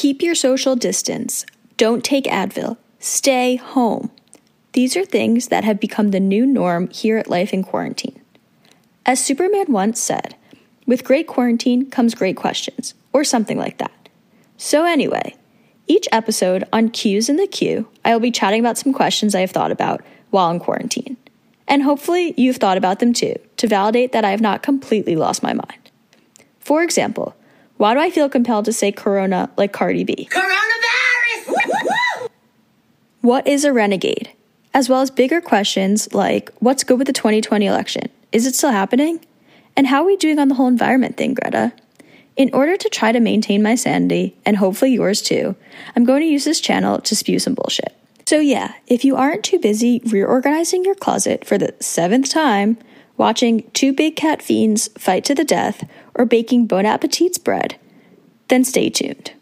Keep your social distance. Don't take Advil. Stay home. These are things that have become the new norm here at Life in Quarantine. As Superman once said, with great quarantine comes great questions, or something like that. So, anyway, each episode on Q's in the Queue, I will be chatting about some questions I have thought about while in quarantine. And hopefully, you've thought about them too, to validate that I have not completely lost my mind. For example, why do I feel compelled to say corona like Cardi B? Coronavirus! What is a renegade? As well as bigger questions like what's good with the 2020 election? Is it still happening? And how are we doing on the whole environment thing, Greta? In order to try to maintain my sanity, and hopefully yours too, I'm going to use this channel to spew some bullshit. So, yeah, if you aren't too busy reorganizing your closet for the seventh time, watching two big cat fiends fight to the death, or baking Bon Appetit's bread, then stay tuned.